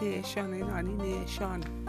nation, in Nani nation.